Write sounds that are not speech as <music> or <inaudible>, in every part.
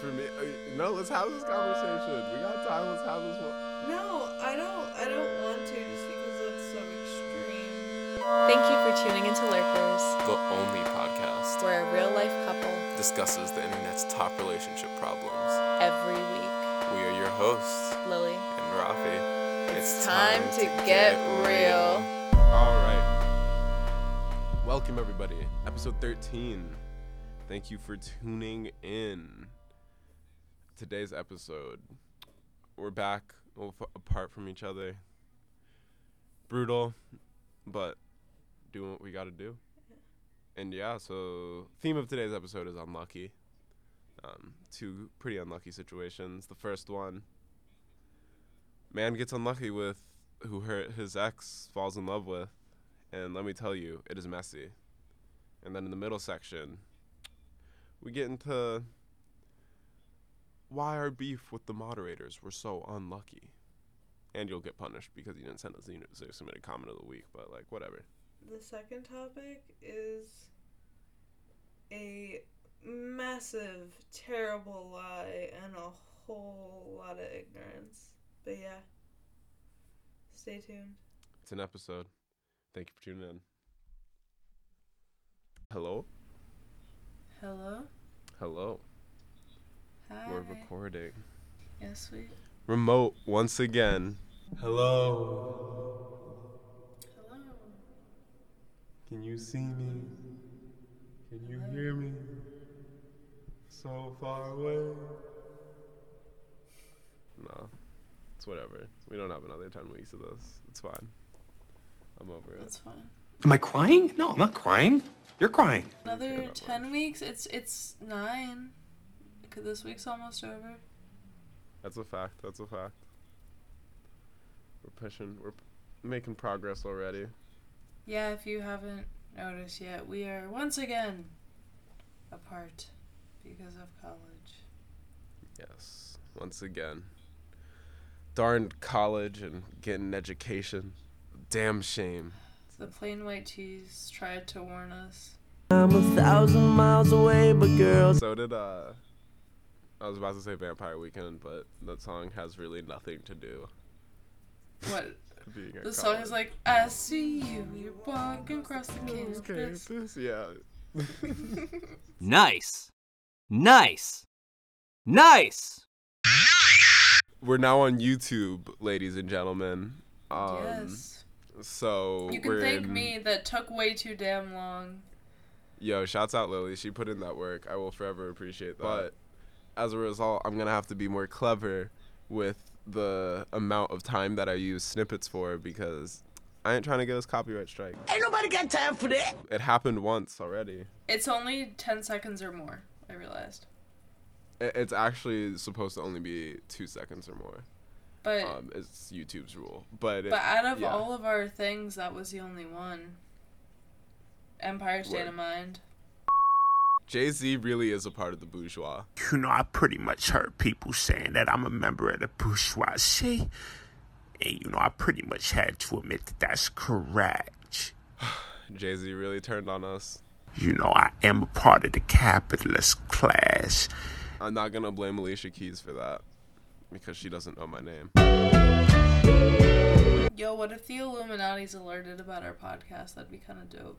For me, uh, no. Let's have this conversation. We got time. Let's have this one. No, I don't. I don't want to just because that's so extreme. Thank you for tuning into Lurkers, The only podcast where a real life couple discusses the internet's top relationship problems. every week. We are your hosts, Lily. and Rafi. It's time to get real. All right. Welcome, everybody. Episode 13. Thank you for tuning in. Today's episode, we're back apart from each other. Brutal, but doing what we got to do. And yeah, so theme of today's episode is unlucky. Um, two pretty unlucky situations. The first one, man gets unlucky with who his ex falls in love with, and let me tell you, it is messy. And then in the middle section, we get into why our beef with the moderators were so unlucky. And you'll get punished because you didn't send us the user submitted comment of the week, but like whatever. The second topic is a massive, terrible lie and a whole lot of ignorance. But yeah, stay tuned. It's an episode. Thank you for tuning in. Hello? Hello. Hello. Hi. We're recording. Yes, we. Remote once again. Hello. Hello. Can you see me? Can you hear me? So far away. No. It's whatever. We don't have another 10 weeks of this. It's fine. I'm over it. That's fine. Am I crying? No, I'm not crying. You're crying. Another that ten weeks. It's it's nine. Cause this week's almost over. That's a fact. That's a fact. We're pushing. We're p- making progress already. Yeah, if you haven't noticed yet, we are once again apart because of college. Yes. Once again. Darned college and getting education. Damn shame. The Plain White T's tried to warn us. I'm a thousand miles away, but girl, So did uh I was about to say Vampire Weekend, but that song has really nothing to do What? <laughs> being at The song college. is like, I see you, you're walking across the Okay, campus. yeah. <laughs> Nice. Nice. Nice. We're now on YouTube, ladies and gentlemen. Um yes. so You can we're thank in- me, that took way too damn long. Yo, shouts out Lily. She put in that work. I will forever appreciate that. But as a result, I'm gonna have to be more clever with the amount of time that I use snippets for because I ain't trying to get us copyright strike. ain't nobody got time for that. It happened once already. It's only 10 seconds or more, I realized. It's actually supposed to only be two seconds or more. But Um, it's YouTube's rule. But it, but out of yeah. all of our things, that was the only one. Empire State Word. of Mind. Jay Z really is a part of the bourgeois. You know, I pretty much heard people saying that I'm a member of the bourgeoisie. And, you know, I pretty much had to admit that that's correct. <sighs> Jay Z really turned on us. You know, I am a part of the capitalist class. I'm not gonna blame Alicia Keys for that because she doesn't know my name. Yo, what if the Illuminati's alerted about our podcast? That'd be kind of dope.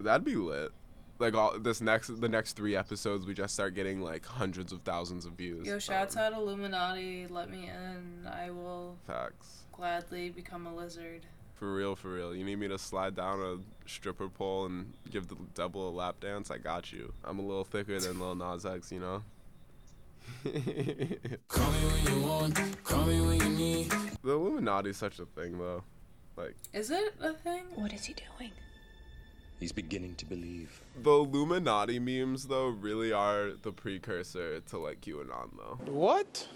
That'd be lit. Like all this next the next three episodes, we just start getting like hundreds of thousands of views. Yo, shouts Um, out Illuminati. Let me in. I will Facts. gladly become a lizard. For real, for real. You need me to slide down a stripper pole and give the devil a lap dance? I got you. I'm a little thicker than Lil Nas X, you know. The Illuminati's such a thing, though. Like Is it a thing? What is he doing? He's beginning to believe. the Illuminati memes, though, really are the precursor to like QAnon, though. What?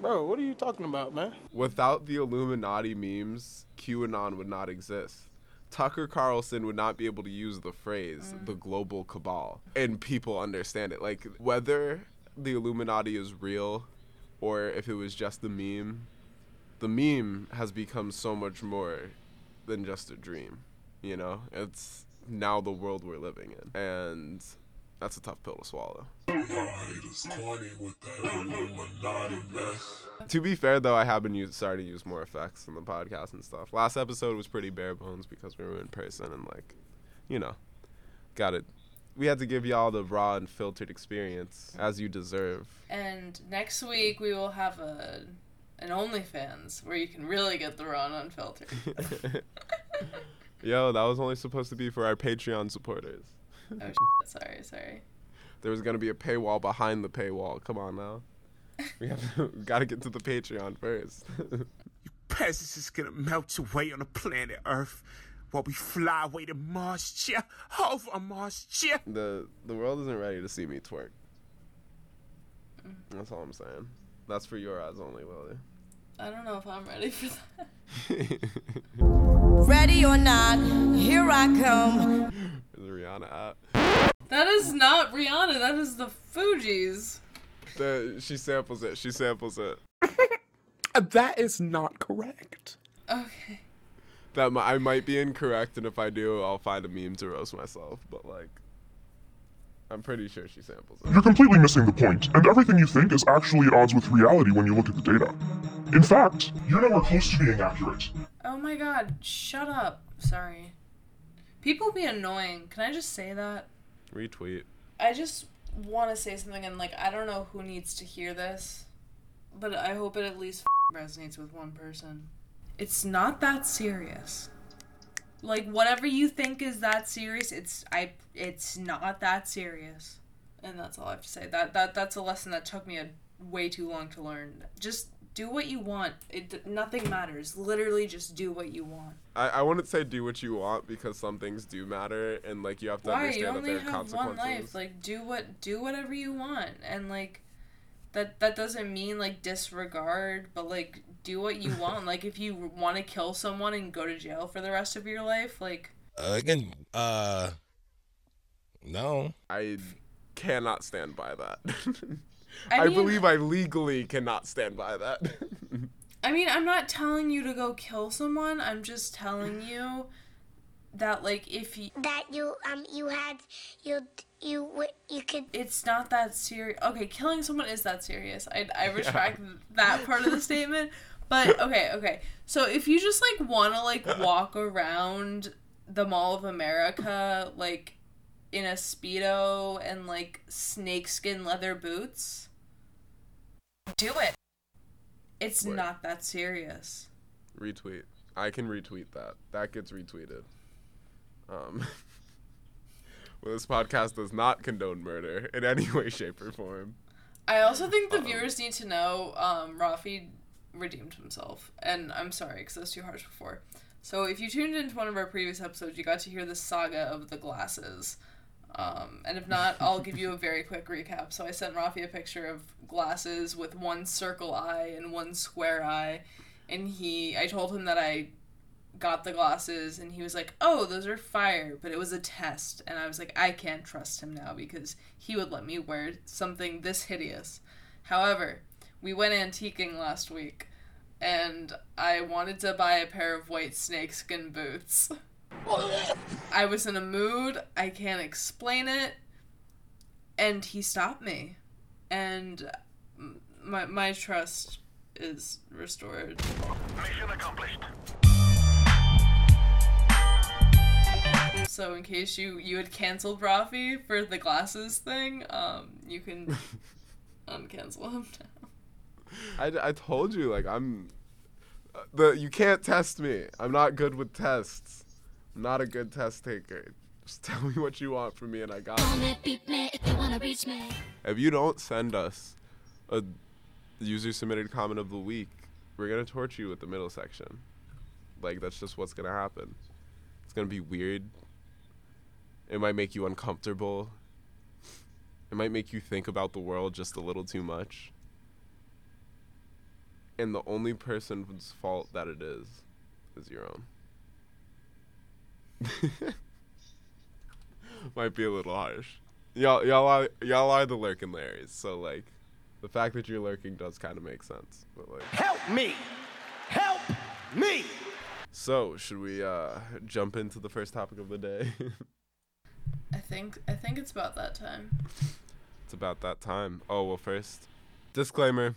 Bro, what are you talking about, man? Without the Illuminati memes, QAnon would not exist. Tucker Carlson would not be able to use the phrase mm. the global cabal and people understand it. Like whether the Illuminati is real or if it was just a meme, the meme has become so much more than just a dream. You know? It's now the world we're living in. And That's a tough pill to swallow. To be fair, though, I have been use, starting to use more effects in the podcast and stuff. Last episode was pretty bare bones because we were in person and, like, you know, got it. We had to give y'all the raw and filtered experience as you deserve. And next week we will have a an OnlyFans where you can really get the raw and unfiltered. <laughs> <laughs> Yo, that was only supposed to be for our Patreon supporters. oh <laughs> shit, sorry, sorry. There was gonna be a paywall behind the paywall. Come on now. We have to, we <laughs> gotta get to the Patreon first. <laughs> you Peasants is gonna melt away on the planet Earth while we fly away to Mars, yeah. Over Mars, yeah. the the world isn't ready to see me twerk. Mm. That's all I'm saying. That's for your eyes only, Willie. I don't know if I'm ready for that. Ready or not, here I come. Is Rihanna at? That is not Rihanna. That is the Fugees. The, she samples it. She samples it. <laughs> That is not correct. Okay. That I might be incorrect, and if I do, I'll find a meme to roast myself. But like, I'm pretty sure she samples it. You're completely missing the point, and everything you think is actually at odds with reality when you look at the data. In fact, you're nowhere close to being accurate. Oh my god, shut up. Sorry. People be annoying. Can I just say that? Retweet. I just want to say something, and like, I don't know who needs to hear this, but I hope it at least resonates with one person. It's not that serious. Like, whatever you think is that serious, it's I. It's not that serious, and that's all I have to say. That that that's a lesson that took me a way too long to learn. Just do what you want. It nothing matters. Literally, just do what you want. I, I wouldn't say do what you want because some things do matter, and like you have to Why? You understand that only there are have consequences. one life. Like do what do whatever you want and like that that doesn't mean like disregard, but like do what you want. like if you want to kill someone and go to jail for the rest of your life, like Uh, again, uh, no. I cannot stand by that. <laughs> I I, mean- believe I legally cannot stand by that. <laughs> I mean, I'm not telling you to go kill someone. I'm just telling you that like if you that you um you had you you you could it's not that serious. Okay, killing someone is that serious. I I retract that part of the <laughs> statement. But okay, okay. So if you just like want to like walk around the Mall of America like in a speedo and like snakeskin leather boots, do it. It's Word. not that serious. retweet. I can retweet that. That gets retweeted. Um, <laughs> well, this podcast does not condone murder in any way, shape, or form. I also think the viewers need to know um, Rafi redeemed himself, and I'm sorry because I was too harsh before. So if you tuned into one of our previous episodes, you got to hear the saga of the glasses. Um, and if not, I'll give you a <laughs> very quick recap. So I sent Rafi a picture of glasses with one circle eye and one square eye, and he, I told him that I got the glasses, and he was like, "Oh, those are fire," but it was a test, and I was like, I can't trust him now because he would let me wear something this hideous. However, we went antiquing last week, and I wanted to buy a pair of white snakeskin boots. <laughs> I was in a mood, I can't explain it, and he stopped me. And my, my trust is restored. Mission accomplished. So in case you you had canceled Rafi for the glasses thing, um, you can <laughs> uncancel him now. I, I told you, like, I'm. The You can't test me. I'm not good with tests. I'm not a good test taker. Just <laughs> tell me what you want from me and I got it. If you don't send us a user submitted comment of the week, we're gonna torture you with the middle section. Like that's just what's gonna happen. It's gonna be weird. It might make you uncomfortable. It might make you think about the world just a little too much. And the only person's fault that it is is your own. <laughs> might be a little harsh. Y'all, y'all are y'all are the lurking Larrys, so like, the fact that you're lurking does kind of make sense. But like, Help me! Help me! so should we uh jump into the first topic of the day? <laughs> I think I think it's about that time. It's about that time. Oh, well, first, disclaimer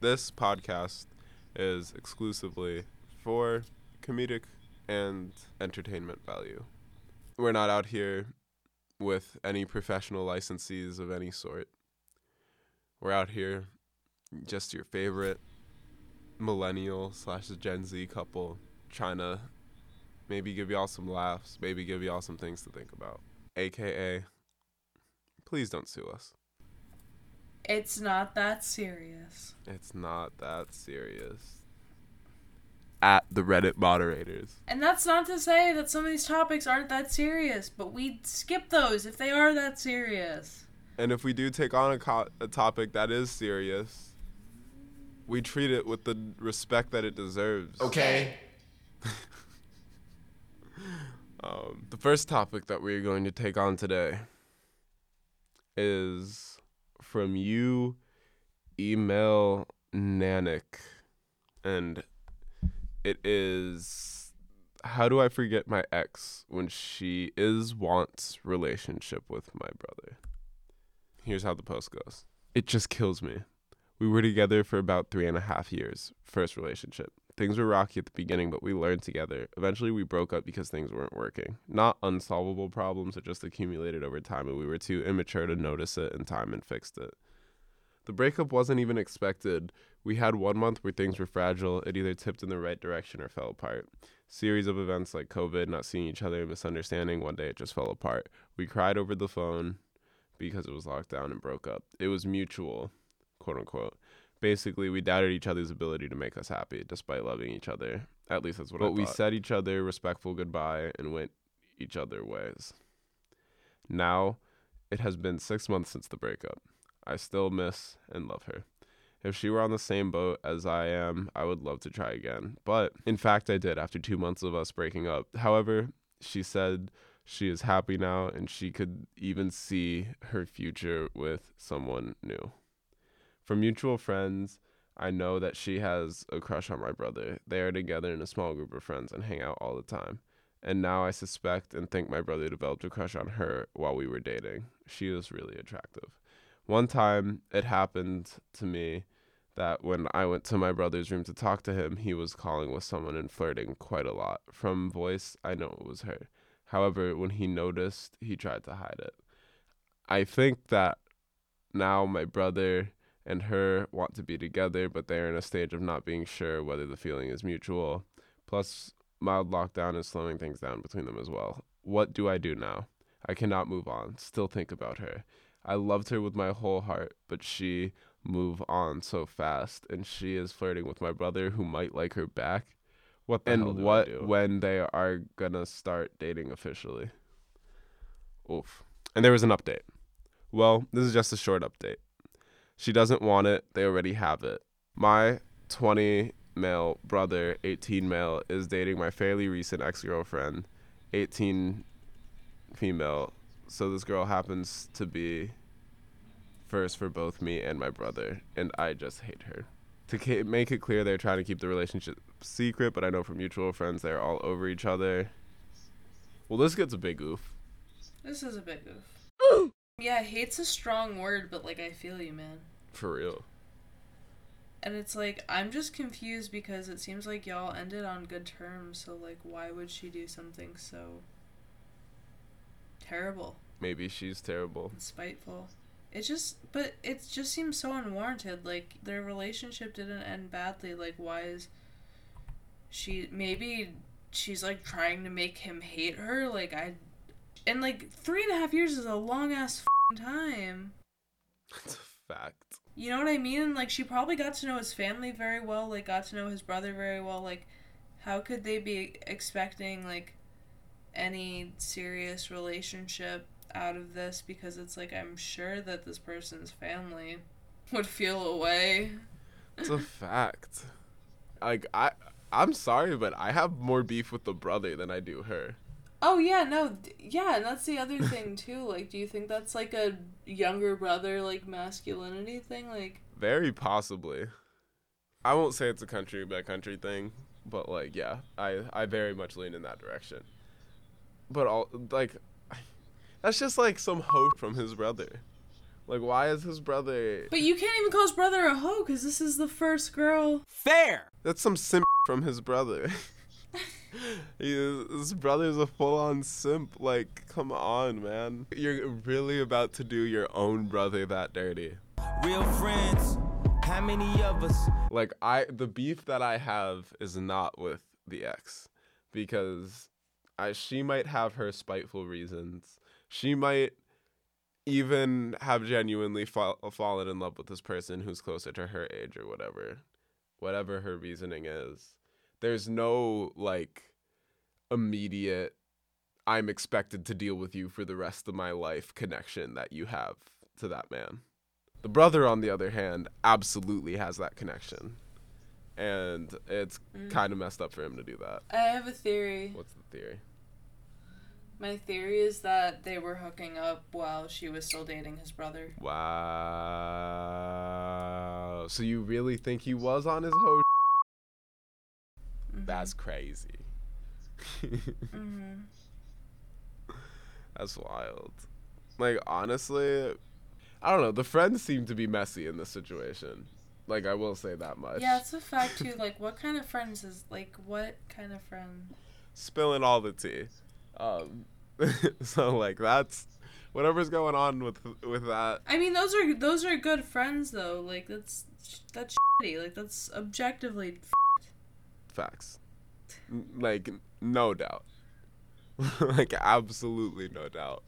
this podcast is exclusively for comedic and entertainment value. We're not out here with any professional licensees of any sort. We're out here just your favorite millennial slash Gen Z couple trying to maybe give y'all some laughs, maybe give y'all some things to think about. AKA, please don't sue us. It's not that serious. It's not that serious. At the Reddit moderators. And that's not to say that some of these topics aren't that serious, but we skip those if they are that serious. And if we do take on a, co- a topic that is serious, we treat it with the respect that it deserves. Okay. <laughs> um, the first topic that we're going to take on today is from you, email Nanik, and it is how do I forget my ex when she is wants relationship with my brother? Here's how the post goes. It just kills me. We were together for about three and a half years, first relationship. Things were rocky at the beginning, but we learned together. Eventually, we broke up because things weren't working. Not unsolvable problems that just accumulated over time, and we were too immature to notice it in time and fixed it. The breakup wasn't even expected. We had one month where things were fragile. It either tipped in the right direction or fell apart. Series of events like COVID, not seeing each other, misunderstanding. One day it just fell apart. We cried over the phone because it was locked down and broke up. It was mutual, quote unquote. Basically, we doubted each other's ability to make us happy, despite loving each other. At least that's what but I But we said each other respectful goodbye and went each other ways. Now, it has been six months since the breakup. I still miss and love her. If she were on the same boat as I am, I would love to try again. But in fact, I did after two months of us breaking up. However, she said she is happy now and she could even see her future with someone new. From mutual friends, I know that she has a crush on my brother. They are together in a small group of friends and hang out all the time. And now I suspect and think my brother developed a crush on her while we were dating. She was really attractive. One time it happened to me that when I went to my brother's room to talk to him, he was calling with someone and flirting quite a lot. From voice, I know it was her. However, when he noticed, he tried to hide it. I think that now my brother and her want to be together, but they're in a stage of not being sure whether the feeling is mutual. Plus, mild lockdown is slowing things down between them as well. What do I do now? I cannot move on. Still think about her. I loved her with my whole heart, but she move on so fast and she is flirting with my brother who might like her back. What the and what when they are gonna start dating officially? Oof. And there was an update. Well, this is just a short update. She doesn't want it, they already have it. My 20 male brother, 18 male, is dating my fairly recent ex girlfriend, 18 female. So this girl happens to be first for both me and my brother, and I just hate her. To make it clear, they're trying to keep the relationship secret, but I know from mutual friends they're all over each other. Well, this gets a big oof. This is a big oof. <gasps> yeah, hate's a strong word, but like I feel you, man. For real. And it's like I'm just confused because it seems like y'all ended on good terms, so like why would she do something so terrible? Maybe she's terrible. And spiteful. It just, but it just seems so unwarranted. Like their relationship didn't end badly. Like why is she? Maybe she's like trying to make him hate her. Like I, and like three and a half years is a long ass time. That's a fact. You know what I mean? Like she probably got to know his family very well. Like got to know his brother very well. Like how could they be expecting like any serious relationship out of this because it's like I'm sure that this person's family would feel away. It's a fact. Like I I'm sorry, but I have more beef with the brother than I do her. Oh yeah, no, yeah, and that's the other thing too. Like, do you think that's like a younger brother like masculinity thing? Like, very possibly. I won't say it's a country by country thing, but like, yeah, I I very much lean in that direction. but all like that's just like some hoe from his brother. Like, why is his brother? But you can't even call his brother a hoe because this is the first girl. Fair. That's some simp from his brother. <laughs> <laughs> his brother's a full-on simp. Like, come on, man. You're really about to do your own brother that dirty. Real friends. How many of us? Like, I the beef that I have is not with the ex because I she might have her spiteful reasons. She might even have genuinely fall, fallen in love with this person who's closer to her age or whatever. Whatever her reasoning is. There's no like immediate I'm expected to deal with you for the rest of my life connection that you have to that man. The brother on the other hand absolutely has that connection. And it's Mm. kind of messed up for him to do that. I have a theory. What's the theory? My theory is that they were hooking up while she was still dating his brother. Wow. So you really think he was on his hoe? That's crazy. Mm-hmm. <laughs> That's wild. Like honestly, I don't know. The friends seem to be messy in this situation. Like I will say that much. Yeah, it's a fact too. Like, what kind of friends is like what kind of friend? Spilling all the tea. Um, <laughs> so like that's whatever's going on with with that. I mean, those are those are good friends though. Like that's that's shitty. Like that's objectively. Facts. Like no doubt. <laughs> like absolutely no doubt.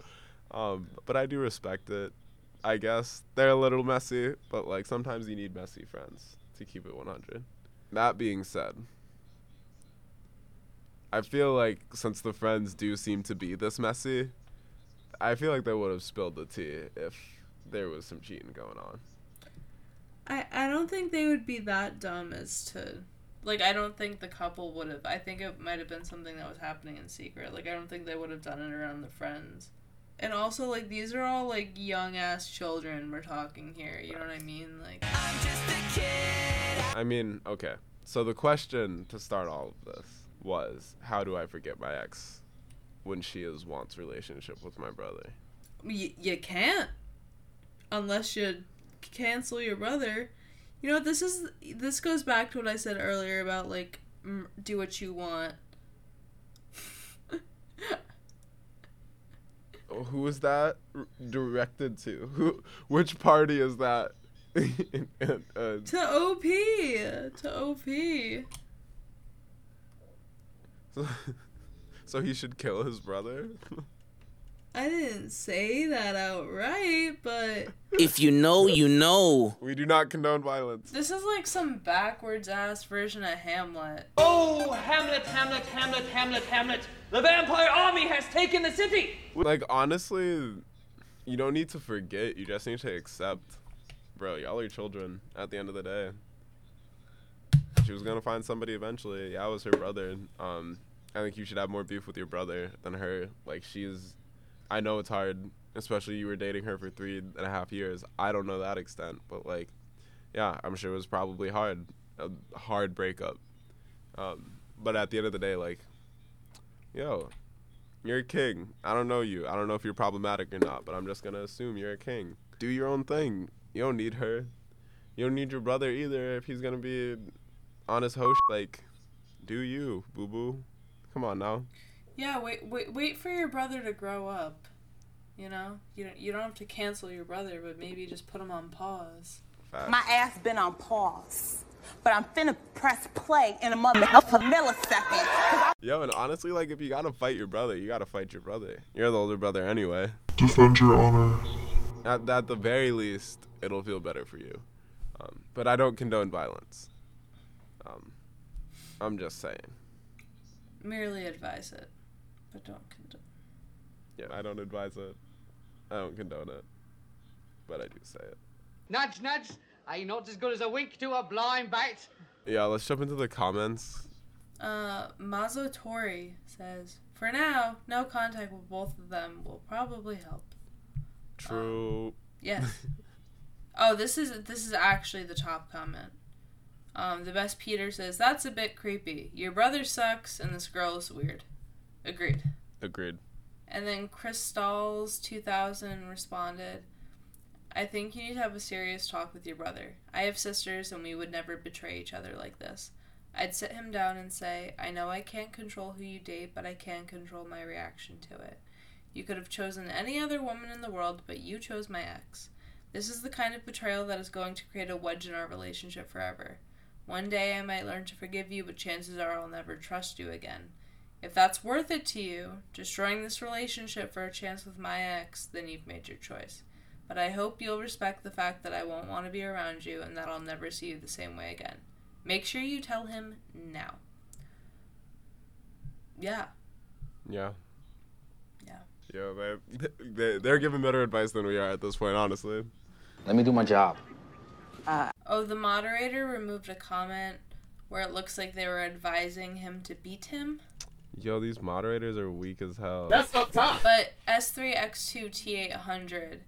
Um, but I do respect it. I guess they're a little messy, but like sometimes you need messy friends to keep it 100. That being said, I feel like since the friends do seem to be this messy, I feel like they would have spilled the tea if there was some cheating going on. I I don't think they would be that dumb as to. Like I don't think the couple would have. I think it might have been something that was happening in secret. Like I don't think they would have done it around the friends. And also like these are all like young ass children we're talking here. You know what I mean? Like I mean, okay. So the question to start all of this was, how do I forget my ex when she is wants relationship with my brother? y- you can't unless you cancel your brother. You know this is this goes back to what I said earlier about like m- do what you want. <laughs> Oh, Who is that directed to? Who? Which party is that? <laughs> uh, To OP, to OP. so, <laughs> so he should kill his brother. I didn't say that outright, but If you know, you know. We do not condone violence. this is like some backwards ass version of Hamlet. Oh, Hamlet, Hamlet, Hamlet, Hamlet, Hamlet. The vampire army has taken the city. Like honestly, you don't need to forget. You just need to accept, bro. Y'all are children. At the end of the day, she was gonna find somebody eventually. Yeah, it was her brother. Um, I think you should have more beef with your brother than her. Like she's, I know it's hard, especially you were dating her for three and a half years. I don't know that extent, but like, yeah, I'm sure it was probably hard, a hard breakup. Um, but at the end of the day, like, yo, you're a king. I don't know you. I don't know if you're problematic or not, but I'm just gonna assume you're a king. Do your own thing. You don't need her. You don't need your brother either if he's gonna be on his host. Like, do you, boo boo? Come on now. Yeah, wait, wait, wait for your brother to grow up. You know, you don't you don't have to cancel your brother, but maybe just put him on pause. Facts. My ass been on pause. But I'm finna press play in a mother of a millisecond. Yo, and honestly, like, if you gotta fight your brother, you gotta fight your brother. You're the older brother anyway. Defend your honor. At, at the very least, it'll feel better for you. Um, but I don't condone violence. Um, I'm just saying. Merely advise it, but don't condone. Yeah, I don't advise it. I don't condone it. But I do say it. Nudge, nudge. Are you not as good as a wink to a blind bat? Yeah, let's jump into the comments. Uh, Mazo Tori says, for now, no contact with both of them will probably help. True. Yes. <laughs> oh, this is this is actually the top comment. Um, the best Peter says that's a bit creepy. Your brother sucks, and this girl is weird. Agreed. Agreed. And then Crystals 2000 responded, I think you need to have a serious talk with your brother. I have sisters and we would never betray each other like this. I'd sit him down and say, I know I can't control who you date, but I can control my reaction to it. You could have chosen any other woman in the world, but you chose my ex. This is the kind of betrayal that is going to create a wedge in our relationship forever. One day I might learn to forgive you, but chances are I'll never trust you again. If that's worth it to you, destroying this relationship for a chance with my ex, then you've made your choice. But I hope you'll respect the fact that I won't want to be around you and that I'll never see you the same way again. Make sure you tell him now. Yeah. Yeah. Yeah. Yeah, they, they they're giving better advice than we are at this point, honestly. Let me do my job. Uh, oh, the moderator removed a comment where it looks like they were advising him to beat him. Yo, these moderators are weak as hell. That's up top. But S3X2T800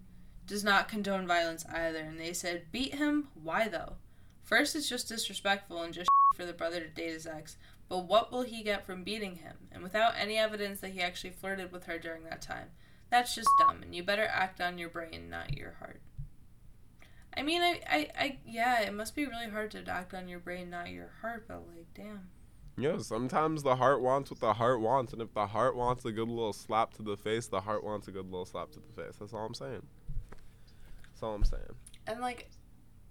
does not condone violence either, and they said, beat him? Why though? First, it's just disrespectful and just <laughs> for the brother to date his ex, but what will he get from beating him? And without any evidence that he actually flirted with her during that time. That's just dumb, and you better act on your brain, not your heart. I mean, I, I, I, yeah, it must be really hard to act on your brain, not your heart, but like, damn. Yo, sometimes the heart wants what the heart wants, and if the heart wants a good little slap to the face, the heart wants a good little slap to the face. That's all I'm saying. That's all I'm saying. And like,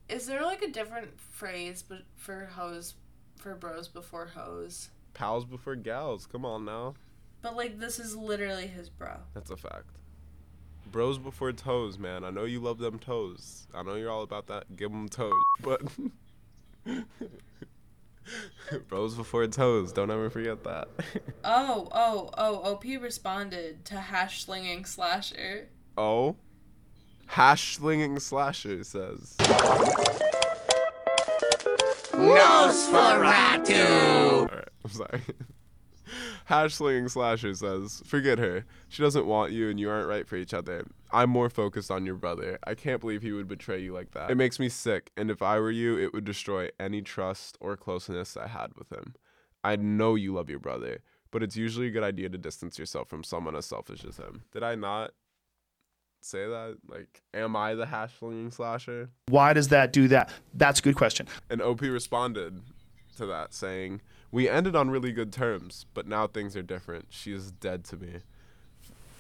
is there like a different phrase but for hoes, for bros before hoes? Pals before gals. Come on now. But like, this is literally his bro. That's a fact. Bros before toes, man. I know you love them toes. I know you're all about that. Give them toes. But <laughs> bros before toes. Don't ever forget that. <laughs> Oh, oh, oh, OP responded to hash slinging slasher. oh. Hash slinging slasher says. Nosferatu! Alright, I'm sorry. <laughs> Hash slinging slasher says, Forget her. She doesn't want you and you aren't right for each other. I'm more focused on your brother. I can't believe he would betray you like that. It makes me sick, and if I were you, it would destroy any trust or closeness I had with him. I know you love your brother, but it's usually a good idea to distance yourself from someone as selfish as him. Did I not say that? Like, am I the hash slinging slasher? Why does that do that? That's a good question. And OP responded to that saying, We ended on really good terms, but now things are different. She is dead to me.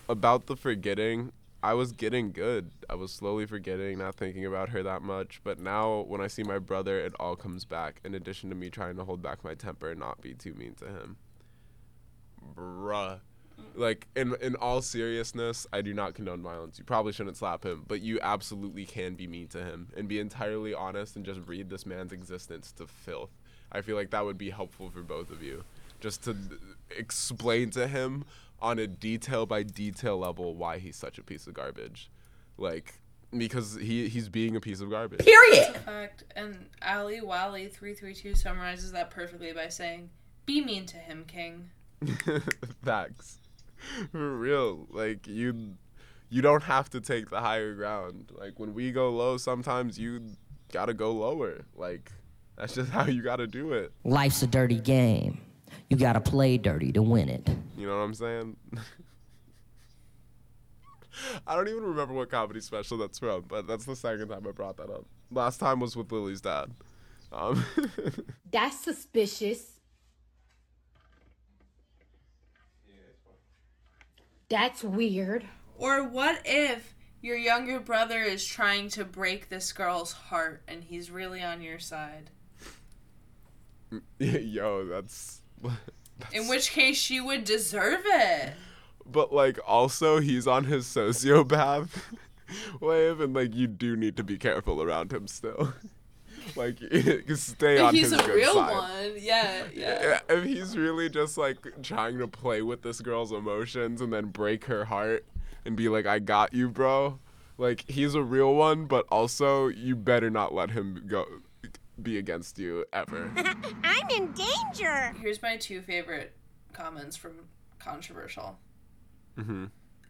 About the forgetting, I was getting good. I was slowly forgetting, not thinking about her that much. But now, when I see my brother, it all comes back, in addition to me trying to hold back my temper and not be too mean to him. Bruh. Like, in, in all seriousness, I do not condone violence. You probably shouldn't slap him, but you absolutely can be mean to him and be entirely honest and just read this man's existence to filth. I feel like that would be helpful for both of you. Just to explain to him on a detail by detail level why he's such a piece of garbage. Like, because he he's being a piece of garbage. That's a fact. And Ali Wally three three two summarizes that perfectly by saying, "Be mean to him, King." <laughs> Facts. For real. Like you you don't have to take the higher ground. Like when we go low, sometimes you gotta go lower. Like that's just how you gotta do it. Life's a dirty game. You gotta play dirty to win it. You know what I'm saying? <laughs> I don't even remember what comedy special that's from, but that's the second time I brought that up. Last time was with Lily's dad. Um, <laughs> That's suspicious. That's weird. Or what if your younger brother is trying to break this girl's heart and he's really on your side? <laughs> yo, <laughs> that's. In which case, she would deserve it. But like, also, he's on his sociopath <laughs> wave, and like, you do need to be careful around him still. like, stay If on he's a real one, yeah, yeah. If he's really just like trying to play with this girl's emotions and then break her heart and be like, "I got you, bro," like he's a real one, but also you better not let him go be against you ever. <laughs> I'm in danger. Here's my two favorite comments from controversial. mm-hmm.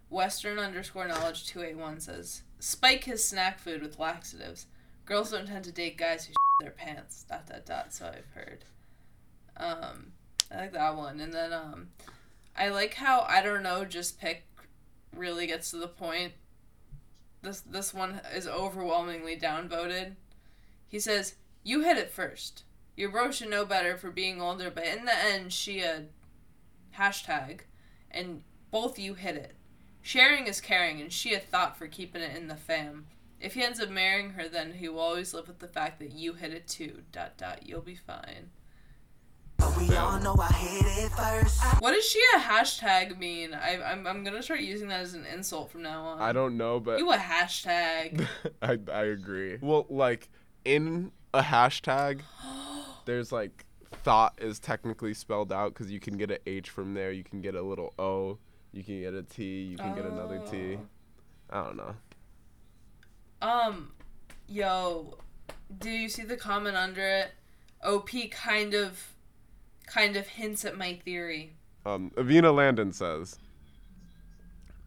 Western underscore knowledge 281 says, Spike his snack food with laxatives. Girls don't tend to date guys who their pants. Dot dot dot. So I've heard. Um, I like that one. And then um, I like how I don't know just pick really gets to the point. This this one is overwhelmingly downvoted. He says, "You hit it first. Your bro should know better for being older, but in the end, she a hashtag, and both you hit it. Sharing is caring, and she a thought for keeping it in the fam. If he ends up marrying her, then he will always live with the fact that you hit it too. Dot dot. You'll be fine." We all know I hit it first. What does she a hashtag mean? I, I'm, I'm gonna start using that as an insult from now on. I don't know, but You a hashtag. <laughs> I I agree. Well, like in a hashtag, <gasps> there's like thought is technically spelled out because you can get an H from there, you can get a little O, you can get a T, you can get another T. I don't know. Um, yo, do you see the comment under it? OP kind of, kind of hints at my theory. Um, Avina Landon says,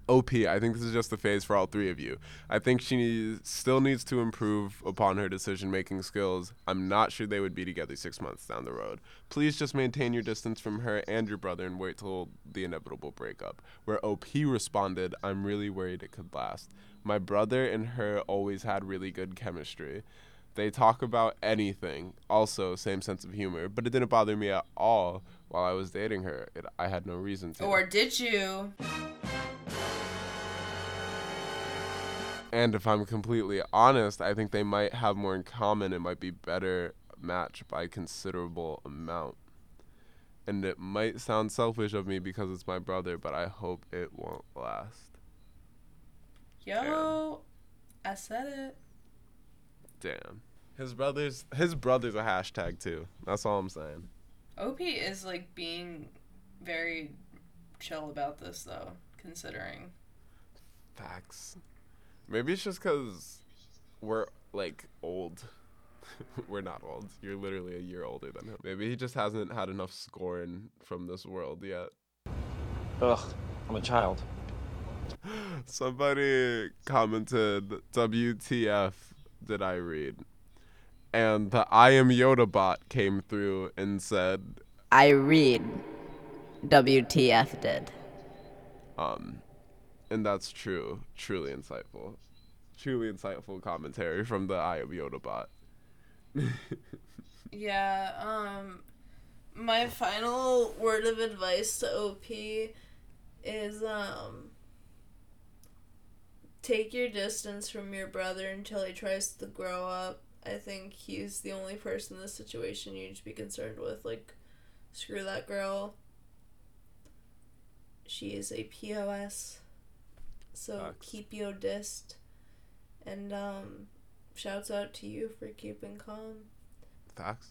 OP, I think this is just a phase for all three of you. I think she needs, still needs to improve upon her decision making skills. I'm not sure they would be together six months down the road. Please just maintain your distance from her and your brother and wait till the inevitable breakup. Where OP responded, I'm really worried it could last. My brother and her always had really good chemistry. They talk about anything, also, same sense of humor, but it didn't bother me at all while I was dating her. It, I had no reason to. Or did you? And if I'm completely honest, I think they might have more in common. It might be better match by a considerable amount. And it might sound selfish of me because it's my brother, but I hope it won't last. Yo, I said it. Damn. His brother's his brother's a hashtag too. That's all I'm saying. OP is like being very chill about this though, considering. Facts. Maybe it's just because we're like old. <laughs> we're not old. You're literally a year older than him. Maybe he just hasn't had enough scoring from this world yet. Ugh, I'm a child. <gasps> Somebody commented, WTF did I read? And the I am Yoda bot came through and said, I read. WTF did. Um, and that's true. Truly insightful. Truly insightful commentary from the Eye of Yoda bot. <laughs> Yeah, um my final word of advice to OP is um take your distance from your brother until he tries to grow up. I think he's the only person in this situation you need to be concerned with. Like, screw that girl. She is a POS. So Facts. keep your dist. And um shouts out to you for keeping calm. Facts.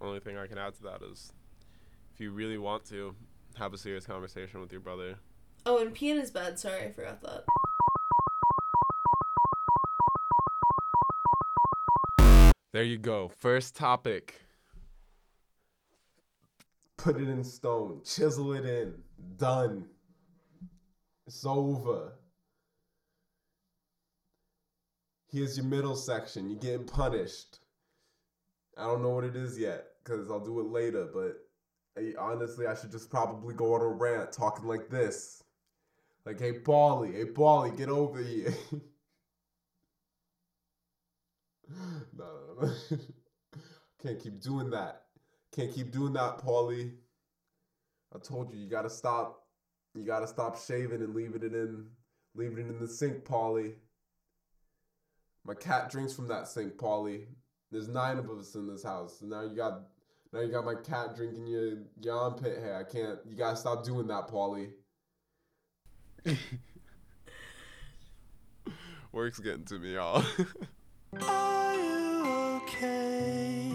Only thing I can add to that is if you really want to have a serious conversation with your brother, Oh, and pee in his bed. Sorry, I forgot that. There you go. First topic. Put it in stone. Chisel it in. Done. It's over. Here's your middle section. You're getting punished. I don't know what it is yet because I'll do it later, but I, honestly, I should just probably go on a rant talking like this. Like, hey, Bally, hey, Bally, get over here. <laughs> no, no, no. <laughs> Can't keep doing that. Can't keep doing that, Paulie. I told you, you gotta stop. You gotta stop shaving and leaving it in, leaving it in the sink, Paulie. My cat drinks from that St. Paulie. There's nine of us in this house. And now you got, now you got my cat drinking your, your armpit hair. I can't. You gotta stop doing that, Paulie. <laughs> Work's getting to me, y'all. Are you okay?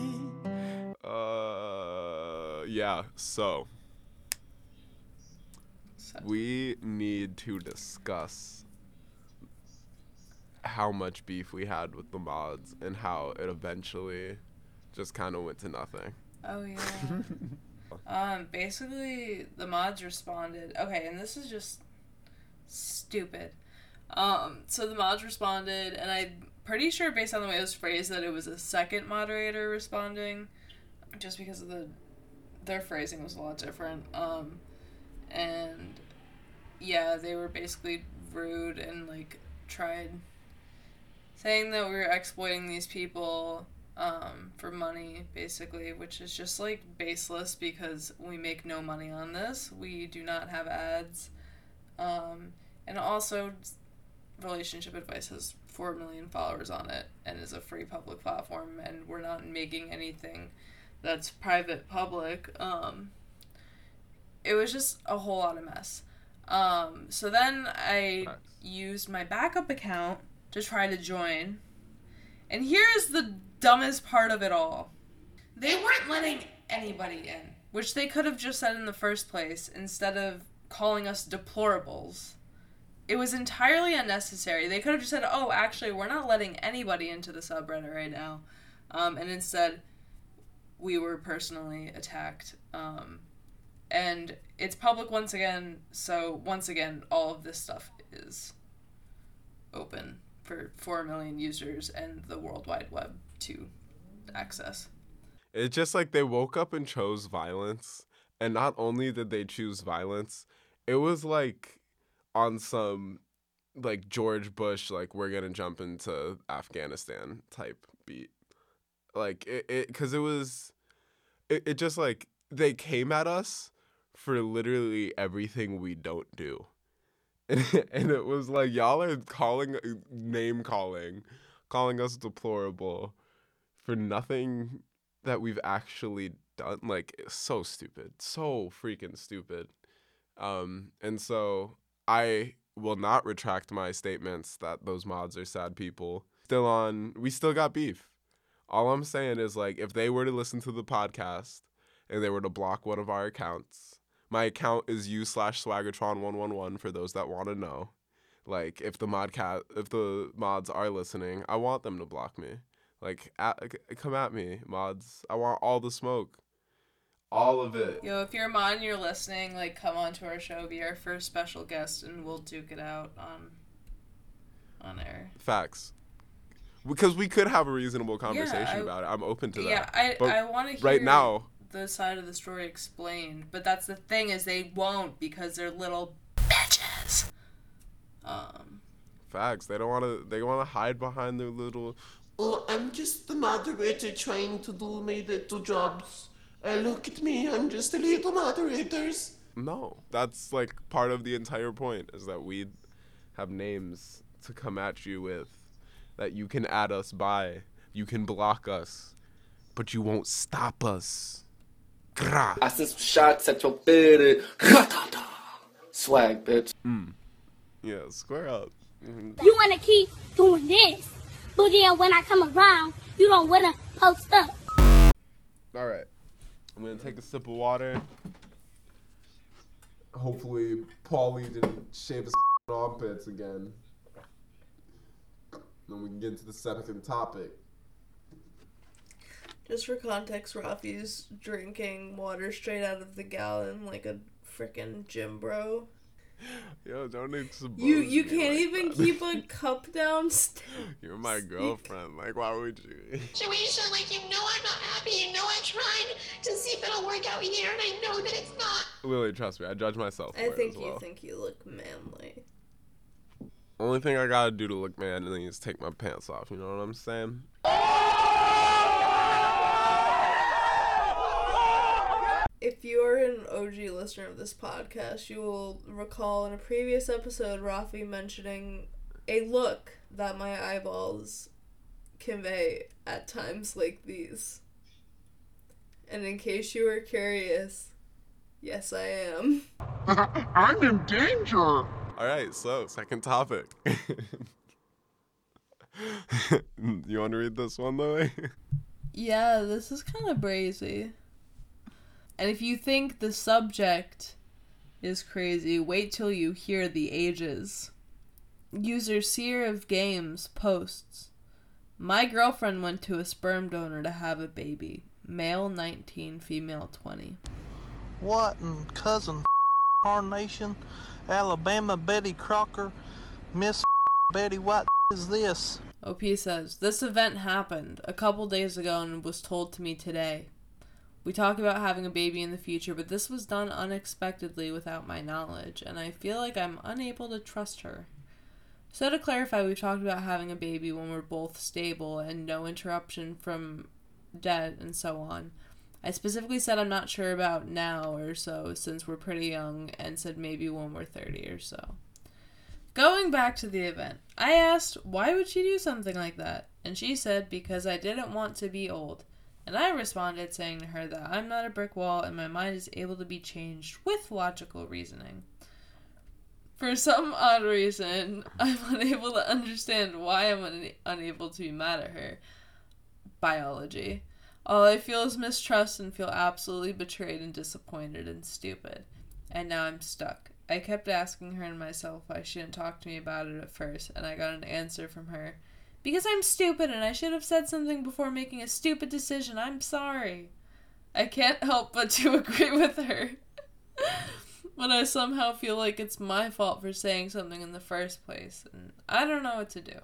Uh, yeah. So we need to discuss how much beef we had with the mods and how it eventually just kind of went to nothing. Oh yeah. <laughs> um, basically the mods responded. Okay, and this is just stupid. Um, so the mods responded, and I'm pretty sure based on the way it was phrased that it was a second moderator responding, just because of the their phrasing was a lot different. Um, and yeah, they were basically rude and like tried saying that we were exploiting these people um, for money, basically, which is just like baseless because we make no money on this. We do not have ads. Um, and also, Relationship Advice has 4 million followers on it and is a free public platform, and we're not making anything that's private public. Um, it was just a whole lot of mess. Um, so then I used my backup account to try to join. And here's the dumbest part of it all. They weren't letting anybody in, which they could have just said in the first place instead of calling us deplorables. It was entirely unnecessary. They could have just said, "Oh, actually, we're not letting anybody into the subreddit right now," um, and instead, we were personally attacked. Um, and it's public once again, so once again, all of this stuff is open for 4 million users and the World Wide Web to access. It's just like they woke up and chose violence. And not only did they choose violence, it was like on some like George Bush, like we're gonna jump into Afghanistan type beat. Like it, it cause it was it, it just like they came at us for literally everything we don't do. And, <laughs> and it was like y'all are calling name calling, calling us deplorable for nothing that we've actually done. Like so stupid, so freaking stupid. Um, and so I will not retract my statements that those mods are sad people. Still on, we still got beef. All I'm saying is like if they were to listen to the podcast and they were to block one of our accounts, my account is u slash swaggertron111 for those that want to know. Like if the modcat if the mods are listening, I want them to block me. Like at, come at me, mods. I want all the smoke. All of it. Yo, if you're a mod and you're listening, like come on to our show, be our first special guest, and we'll duke it out on on air. Facts. Because we could have a reasonable conversation I- about it. I'm open to that. Yeah, I But I want to hear right now. The side of the story explained, but that's the thing is they won't because they're little bitches. Um, Facts. They don't want to. They want to hide behind their little. Oh, I'm just the moderator trying to do my little jobs. Uh, look at me, I'm just a little moderators. No, that's like part of the entire point is that we have names to come at you with, that you can add us by, you can block us, but you won't stop us. Gra. I send some shots at your bed. Swag, bitch. Mm. Yeah, square up. Mhm. You wanna keep doing this, but then when I come around, you don't wanna post up. All right, I'm gonna take a sip of water. Hopefully, Paulie didn't shave his <laughs> armpits again. Then we can get into the second topic. Just for context, Rafi's drinking water straight out of the gallon like a freaking gym bro. <gasps> Yo, don't expose You you me can't like even that. keep a <laughs> cup down. St- You're my girlfriend. Like, why would you? <laughs> Situation like you know I'm not happy, you know I'm trying to see if it'll work out here, and I know that it's not. Lily, trust me, I judge myself. For I it think as you well. think you look manly. Only thing I gotta do to look manly is take my pants off. You know what I'm saying? If you are an OG listener of this podcast, you will recall in a previous episode Rafi mentioning a look that my eyeballs convey at times like these. And in case you were curious, yes, I am. <laughs> I'm in danger. All right, so second topic. <laughs> you want to read this one, Lily? Yeah, this is kind of brazy. And if you think the subject is crazy, wait till you hear the ages. User Seer of Games posts My girlfriend went to a sperm donor to have a baby. Male 19, female 20. What in cousin Carnation, Alabama Betty Crocker, Miss Betty White is this? OP says, This event happened a couple days ago and was told to me today. We talk about having a baby in the future, but this was done unexpectedly without my knowledge, and I feel like I'm unable to trust her. So, to clarify, we've talked about having a baby when we're both stable and no interruption from debt and so on. I specifically said I'm not sure about now or so since we're pretty young and said maybe when we're 30 or so. Going back to the event, I asked why would she do something like that? And she said because I didn't want to be old. And I responded saying to her that I'm not a brick wall and my mind is able to be changed with logical reasoning. For some odd reason, <laughs> I'm unable to understand why I'm un- unable to be mad at her. Biology. All I feel is mistrust and feel absolutely betrayed and disappointed and stupid. And now I'm stuck. I kept asking her and myself why she didn't talk to me about it at first, and I got an answer from her. Because I'm stupid and I should have said something before making a stupid decision. I'm sorry. I can't help but to <laughs> agree with her. but I somehow feel like it's my fault for saying something in the first place, and I don't know what to do.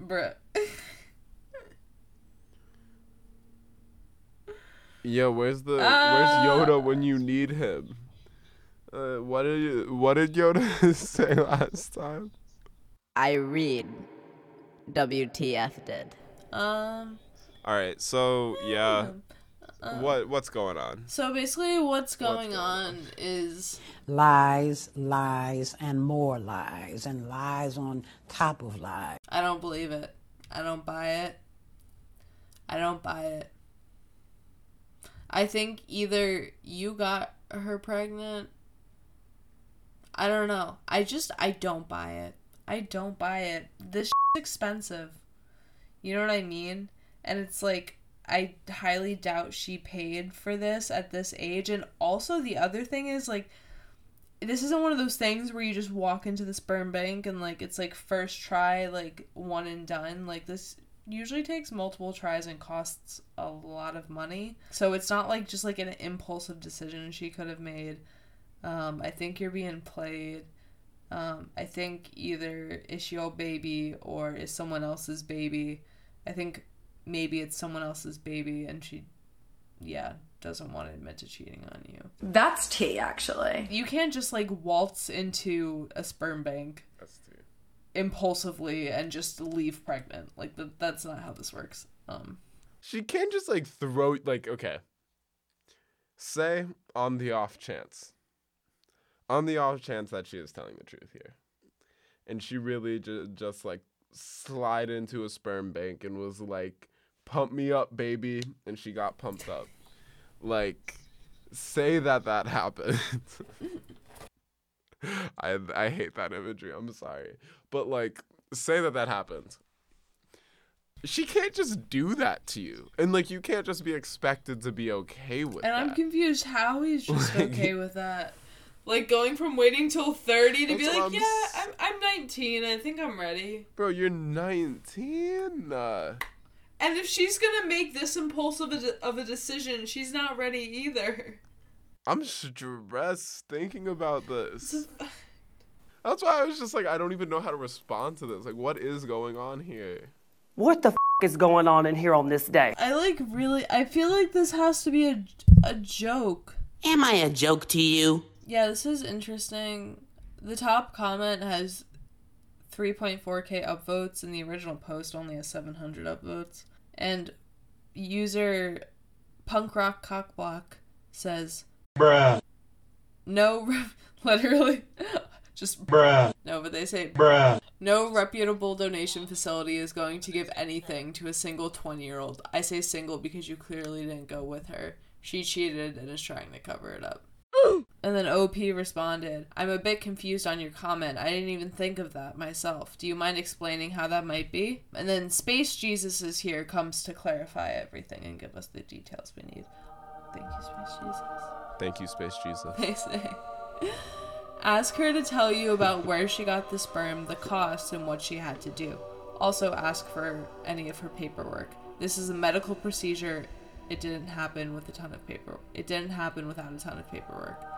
Bruh. <laughs> yeah, where's the Ah. where's Yoda when you need him? Uh, what did you, what did Yoda <laughs> say last time? I read. WTF did. Um, All right, so yeah, Uh, what what's going on? so basically, what's going on is Lies, lies, and more lies, and lies on top of lies. I don't believe it. I don't buy it. I don't buy it. I think either you got her pregnant. I don't know. I just I don't buy it. I don't buy it. This is expensive. You know what I mean? And it's like I highly doubt she paid for this at this age. And also the other thing is like this isn't one of those things where you just walk into the sperm bank and like it's like first try like one and done like this usually takes multiple tries and costs a lot of money so it's not like just like an impulsive decision she could have made um, i think you're being played um, i think either is she your baby or is someone else's baby i think maybe it's someone else's baby and she yeah doesn't want to admit to cheating on you That's tea, actually. you can't just like waltz into a sperm bank impulsively and just leave pregnant. Like th- that's not how this works. Um She can't just like throw like okay. Say on the off chance. On the off chance that she is telling the truth here. And she really ju- just like slide into a sperm bank and was like pump me up baby and she got pumped up. Like say that that <laughs> happened. I I hate that imagery. I'm sorry. But like say that that happened she can't just do that to you and like you can't just be expected to be okay with and that I'm confused how he's just <laughs> okay with that. Like going from waiting till 30 to be like, what I'm "Yeah, I'm I'm 19. I think I'm ready." bro you're 19 uh, And if she's going to make this impulsive a de- of a decision, she's not ready either. i'm stressed thinking about this <sighs> that's why i was just like i don't even know how to respond to this like what is going on here What the f is going on in here on this day? I like really I feel like this has to be a a joke. Am I a joke to you? Yeah, this is interesting. The top comment has 3.4k upvotes, and the original post only has 700 upvotes. And user punk rock cockblock says, Bruh. "No, <laughs> re- literally, <laughs> just Bruh. No, but they say, Bruh. No reputable donation facility is going to give anything to a single 20 year old. I say single because you clearly didn't go with her. She cheated and is trying to cover it up." And then OP responded, I'm a bit confused on your comment. I didn't even think of that myself. Do you mind explaining how that might be? And then Space Jesus is here, comes to clarify everything and give us the details we need. Thank you, Space Jesus. thank you space jesus <laughs> They say. Ask her to tell you about where she got the sperm, the cost, and what she had to do. Also, ask for any of her paperwork. This is a medical procedure. It didn't happen with a ton of paper. It didn't happen without a ton of paperwork.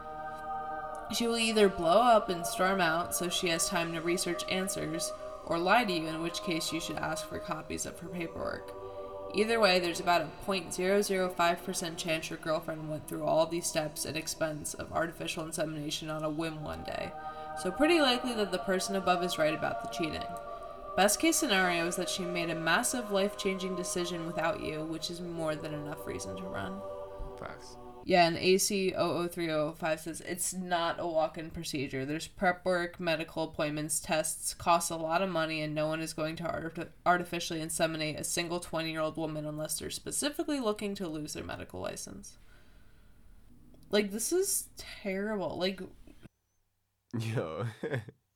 She will either blow up and storm out so she has time to research answers, or lie to you, in which case you should ask for copies of her paperwork. Either way, there's about a 0.005% chance your girlfriend went through all these steps and expense of artificial insemination on a whim one day. so pretty likely that the person above is right about the cheating. Best case scenario is that she made a massive life changing decision without you, which is more than enough reason to run. Facts. Yeah, and AC 003005 says it's not a walk in procedure. There's prep work, medical appointments, tests, costs a lot of money, and no one is going to art- artificially inseminate a single 20 year old woman unless they're specifically looking to lose their medical license. Like, this is terrible. Like, Yo,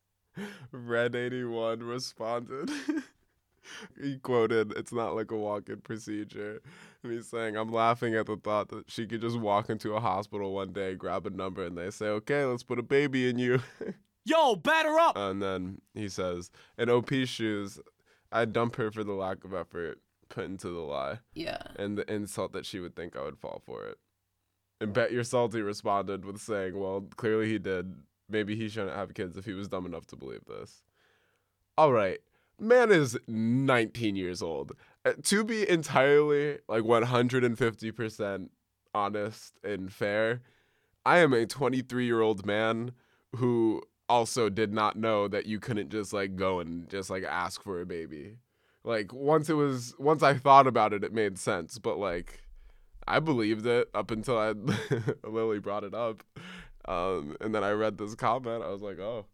<laughs> Red 81 responded. <laughs> <laughs> he quoted, It's not like a walk in procedure. And he's saying, I'm laughing at the thought that she could just walk into a hospital one day, grab a number, and they say, Okay, let's put a baby in you. <laughs> Yo, batter up! and then he says, In OP shoes, I'd dump her for the lack of effort put into the lie. Yeah. And the insult that she would think I would fall for it. And Bet Your Salty responded with saying, Well, clearly he did. Maybe he shouldn't have kids if he was dumb enough to believe this. All right. Man is 19 years old. Uh, To be entirely like 150% honest and fair, I am a 23 year old man who also did not know that you couldn't just like go and just like ask for a baby. Like once it was once I thought about it, it made sense. But like I believed it up until I <laughs> Lily brought it up, um, and then I read this comment. I was like, oh,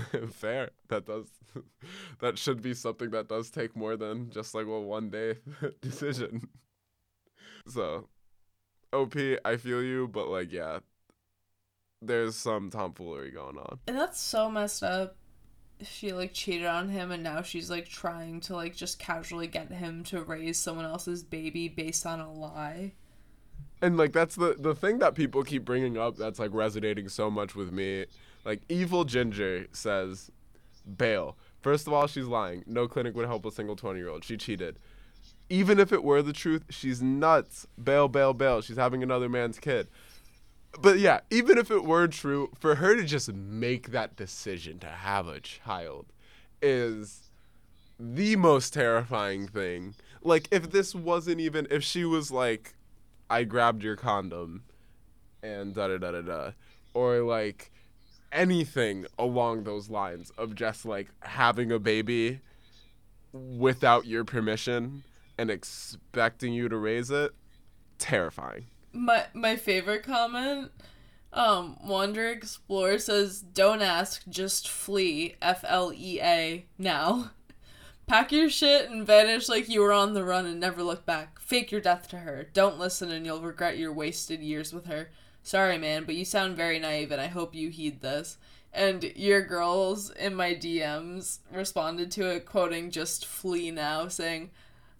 <laughs> fair. That does <laughs> that should be something that does take more than just like a one day <laughs> decision. So, OP, I feel you, but like yeah, there's some tomfoolery going on. and that's so messed up. She like cheated on him, and now she's like trying to like just casually get him to raise someone else's baby based on a lie. And like that's the the thing that people keep bringing up that's like resonating so much with me. Like evil Ginger says, bail. First of all, she's lying. No clinic would help a single 20 year old. She cheated. Even if it were the truth, she's nuts. Bail, bail, bail. She's having another man's kid. But yeah, even if it were true, for her to just make that decision to have a child is the most terrifying thing. Like, if this wasn't even, if she was like, I grabbed your condom and da da da da da, or like anything along those lines of just like having a baby without your permission and expecting you to raise it, terrifying. My my favorite comment, um, Wander Explorer says, "Don't ask, just flee." F L E A now. <laughs> Pack your shit and vanish like you were on the run and never look back. Fake your death to her. Don't listen and you'll regret your wasted years with her. Sorry, man, but you sound very naive and I hope you heed this. And your girls in my DMs responded to it, quoting just flee now, saying,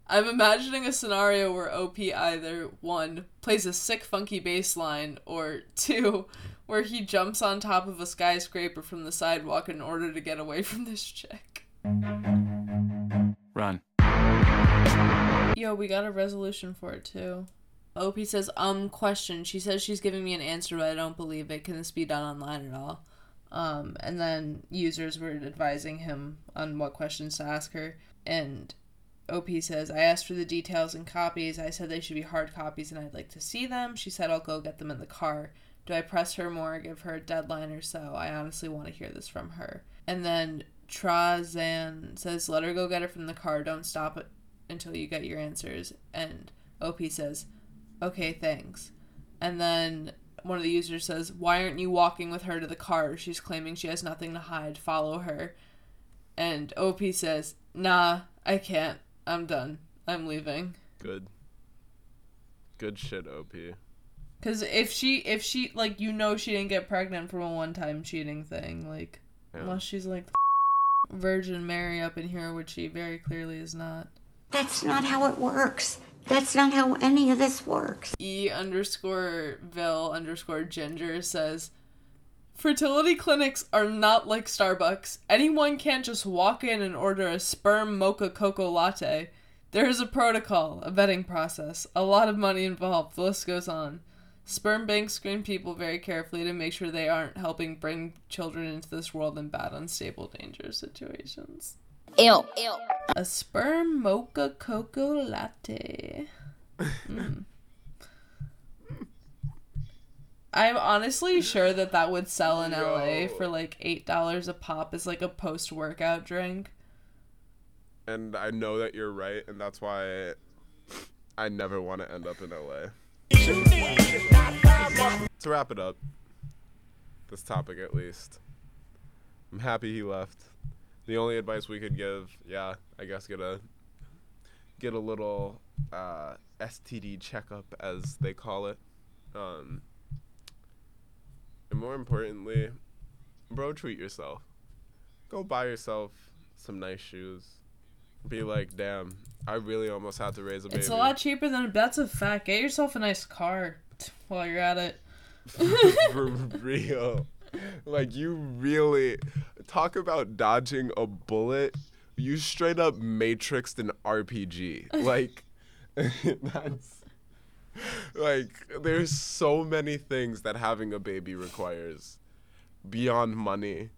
I'm imagining a scenario where OP either one plays a sick funky bass line or two <laughs> where he jumps on top of a skyscraper from the sidewalk in order to get away from this chick. Run. Yo, we got a resolution for it too. OP says, um, question. She says she's giving me an answer, but I don't believe it. Can this be done online at all? Um, and then users were advising him on what questions to ask her. And OP says, I asked for the details and copies. I said they should be hard copies and I'd like to see them. She said, I'll go get them in the car. Do I press her more, give her a deadline or so? I honestly want to hear this from her. And then Trazan says, let her go get it from the car. Don't stop it until you get your answers. And OP says, okay, thanks. And then one of the users says, why aren't you walking with her to the car? She's claiming she has nothing to hide. Follow her. And OP says, nah, I can't. I'm done. I'm leaving. Good. Good shit, OP. Cause if she, if she, like, you know, she didn't get pregnant from a one-time cheating thing, like, Yeah. unless she's like Virgin Mary up in here, which she very clearly is not. That's not how it works. That's not how any of this works. E underscore Vil underscore Ginger says, Fertility clinics are not like Starbucks. Anyone can't just walk in and order a sperm mocha cocoa latte. There is a protocol, a vetting process, a lot of money involved. The list goes on. Sperm banks screen people very carefully to make sure they aren't helping bring children into this world in bad, unstable, dangerous situations. Ew. Ew. A sperm mocha cocoa latte. Mm. I'm honestly sure that that would sell in LA for like eight dollars a pop as like a post workout drink. And I know that you're right, and that's why I never want to end up in LA. to wrap it up, this topic at least, I'm happy he left. The only advice we could give, yeah, I guess get a get a little uh, STD checkup, as they call it. Um, and more importantly, bro, treat yourself. Go buy yourself some nice shoes. Be like, damn, I really almost had to raise a baby. It's a lot cheaper than a that's a fact. Get yourself a nice car while you're at it. <laughs> For real. Like you really talk about dodging a bullet. You straight up matrixed an RPG. <laughs> Like <laughs> that's like there's so many things that having a baby requires beyond money.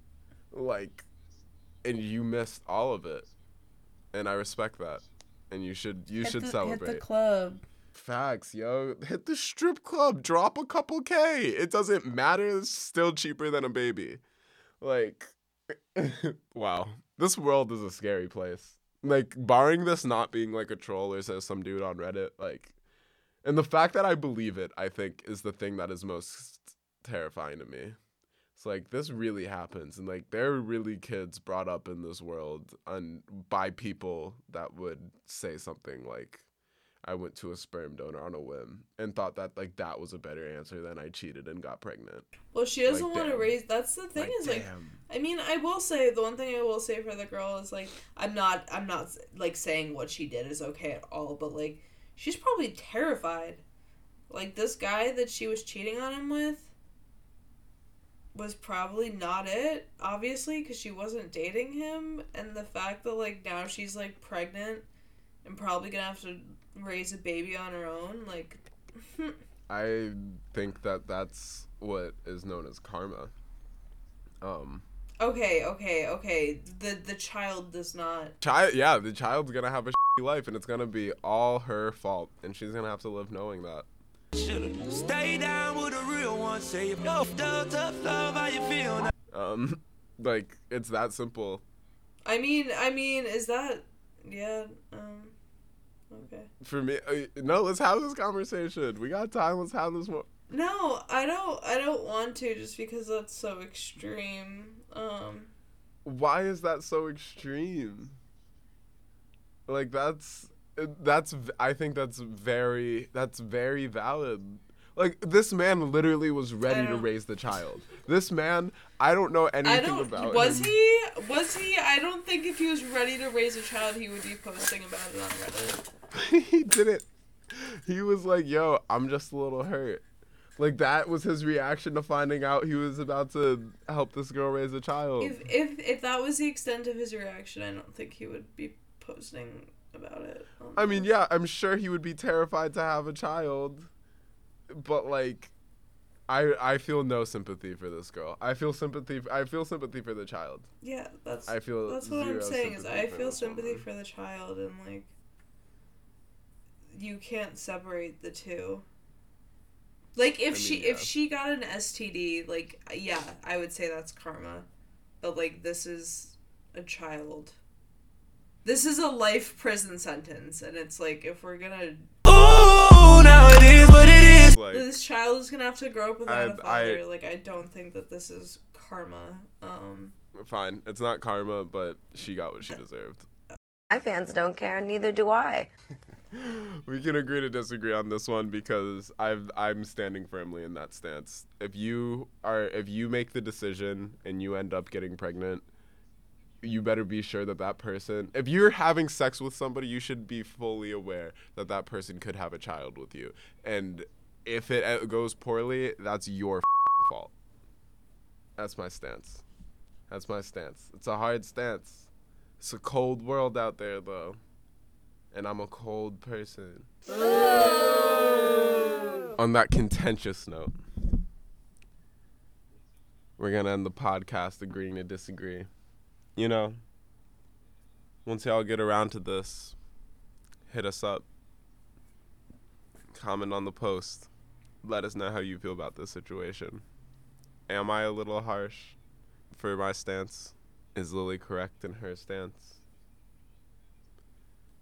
Like and you missed all of it. And I respect that. And you should you hit should the, celebrate. Hit the club. Facts, yo. Hit the strip club. Drop a couple K. It doesn't matter. It's still cheaper than a baby. Like, <laughs> wow. This world is a scary place. Like, barring this not being like a troll or says some dude on Reddit, like, and the fact that I believe it, I think, is the thing that is most terrifying to me. It's like this really happens, and like there are really kids brought up in this world and by people that would say something like, I went to a sperm donor on a whim and thought that like that was a better answer than I cheated and got pregnant. Well, she doesn't Like, want to raise. That's the thing Like, is like. damn. I mean, I will say the one thing I will say for the girl is like I'm not I'm not like saying what she did is okay at all, but like she's probably terrified. Like this guy that she was cheating on him with was probably not it, obviously, because she wasn't dating him, and the fact that like now she's like pregnant and probably gonna have to raise a baby on her own, like. <laughs> I think that that's what is known as karma. Um, Okay, okay, okay. The the child does not. child, yeah, the child's gonna have a shitty life, and it's gonna be all her fault, and she's gonna have to live knowing that. Stay down with a real one. Say if no tough, tough love, how you feel? now? Um, like it's that simple. I mean, I mean, is that yeah? Um, okay. For me, uh, no. Let's have this conversation. We got time. Let's have this one. No, I don't. I don't want to just because that's so extreme. Um, Why is that so extreme? Like that's that's I think that's very that's very valid. Like this man literally was ready to raise the child. This man, I don't know anything I don't. about Was him. he? Was he? I don't think if he was ready to raise a child, he would be posting about it on Reddit. <laughs> he didn't. He was like, "Yo, I'm just a little hurt." Like that was his reaction to finding out he was about to help this girl raise a child. If if if that was the extent of his reaction, I don't think he would be posting about it. I mean, yeah, I'm sure he would be terrified to have a child, but like, I I feel no sympathy for this girl. I feel sympathy. I feel sympathy for the child. Yeah, that's. I feel that's what I'm saying is I feel sympathy woman. for the child and like you can't separate the two. Like if I she mean, if she got an STD, like yeah, I would say that's karma. But like this is a child. This is a life prison sentence and it's like if we're gonna Ooh, now it is what it is. Like, this child is gonna have to grow up without a I- father. I- like I don't think that this is karma. Um fine, it's not karma, but she got what she deserved. My fans don't care, neither do I. <laughs> <laughs> we can agree to disagree on this one because I've I'm standing firmly in that stance. If you are if you make the decision and you end up getting pregnant, you better be sure that that person if you're having sex with somebody, you should be fully aware that that person could have a child with you. And if it uh, goes poorly, that's your fault. That's my stance. That's my stance. It's a hard stance. It's a cold world out there though and I'm a cold person. On that contentious note, we're gonna end the podcast agreeing to disagree. You know, once y'all get around to this, hit us up, comment on the post, let us know how you feel about this situation. Am I a little harsh for my stance? Is Lily correct in her stance?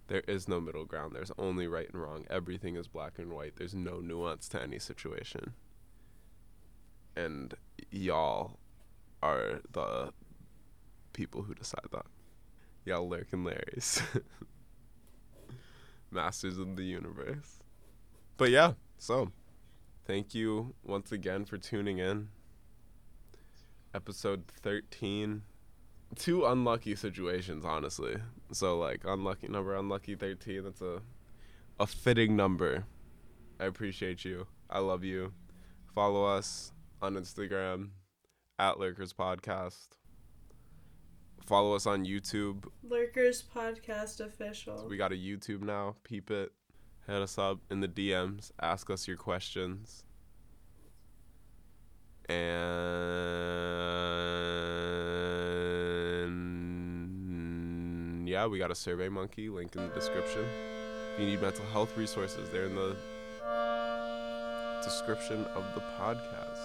There is no middle ground. There's only right and wrong. Everything is black and white. There's no nuance to any situation. And y'all are the people who decide that. Y'all lurking Larrys. <laughs> Masters of the universe. But yeah, so thank you once again for tuning in. Episode 13. Two unlucky situations, honestly. So like unlucky number, unlucky 13. That's a a fitting number. I appreciate you. I love you. Follow us on Instagram at Lurkers Podcast. Follow us on YouTube. Lurkers Podcast official. We got a YouTube now. Peep it. Hit us up in the DMs. Ask us your questions. And yeah, we got a survey monkey link in the description. If you need mental health resources, they're in the description of the podcast.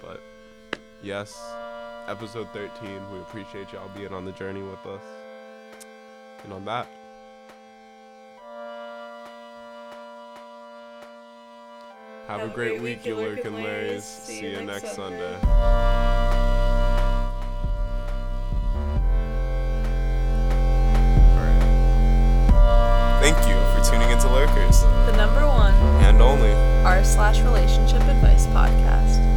But yes, episode 13. We appreciate y'all being on the journey with us. And on that, have, a great, week, you lurking Larrys. See you next Sunday. Thank only r slash relationship advice podcast.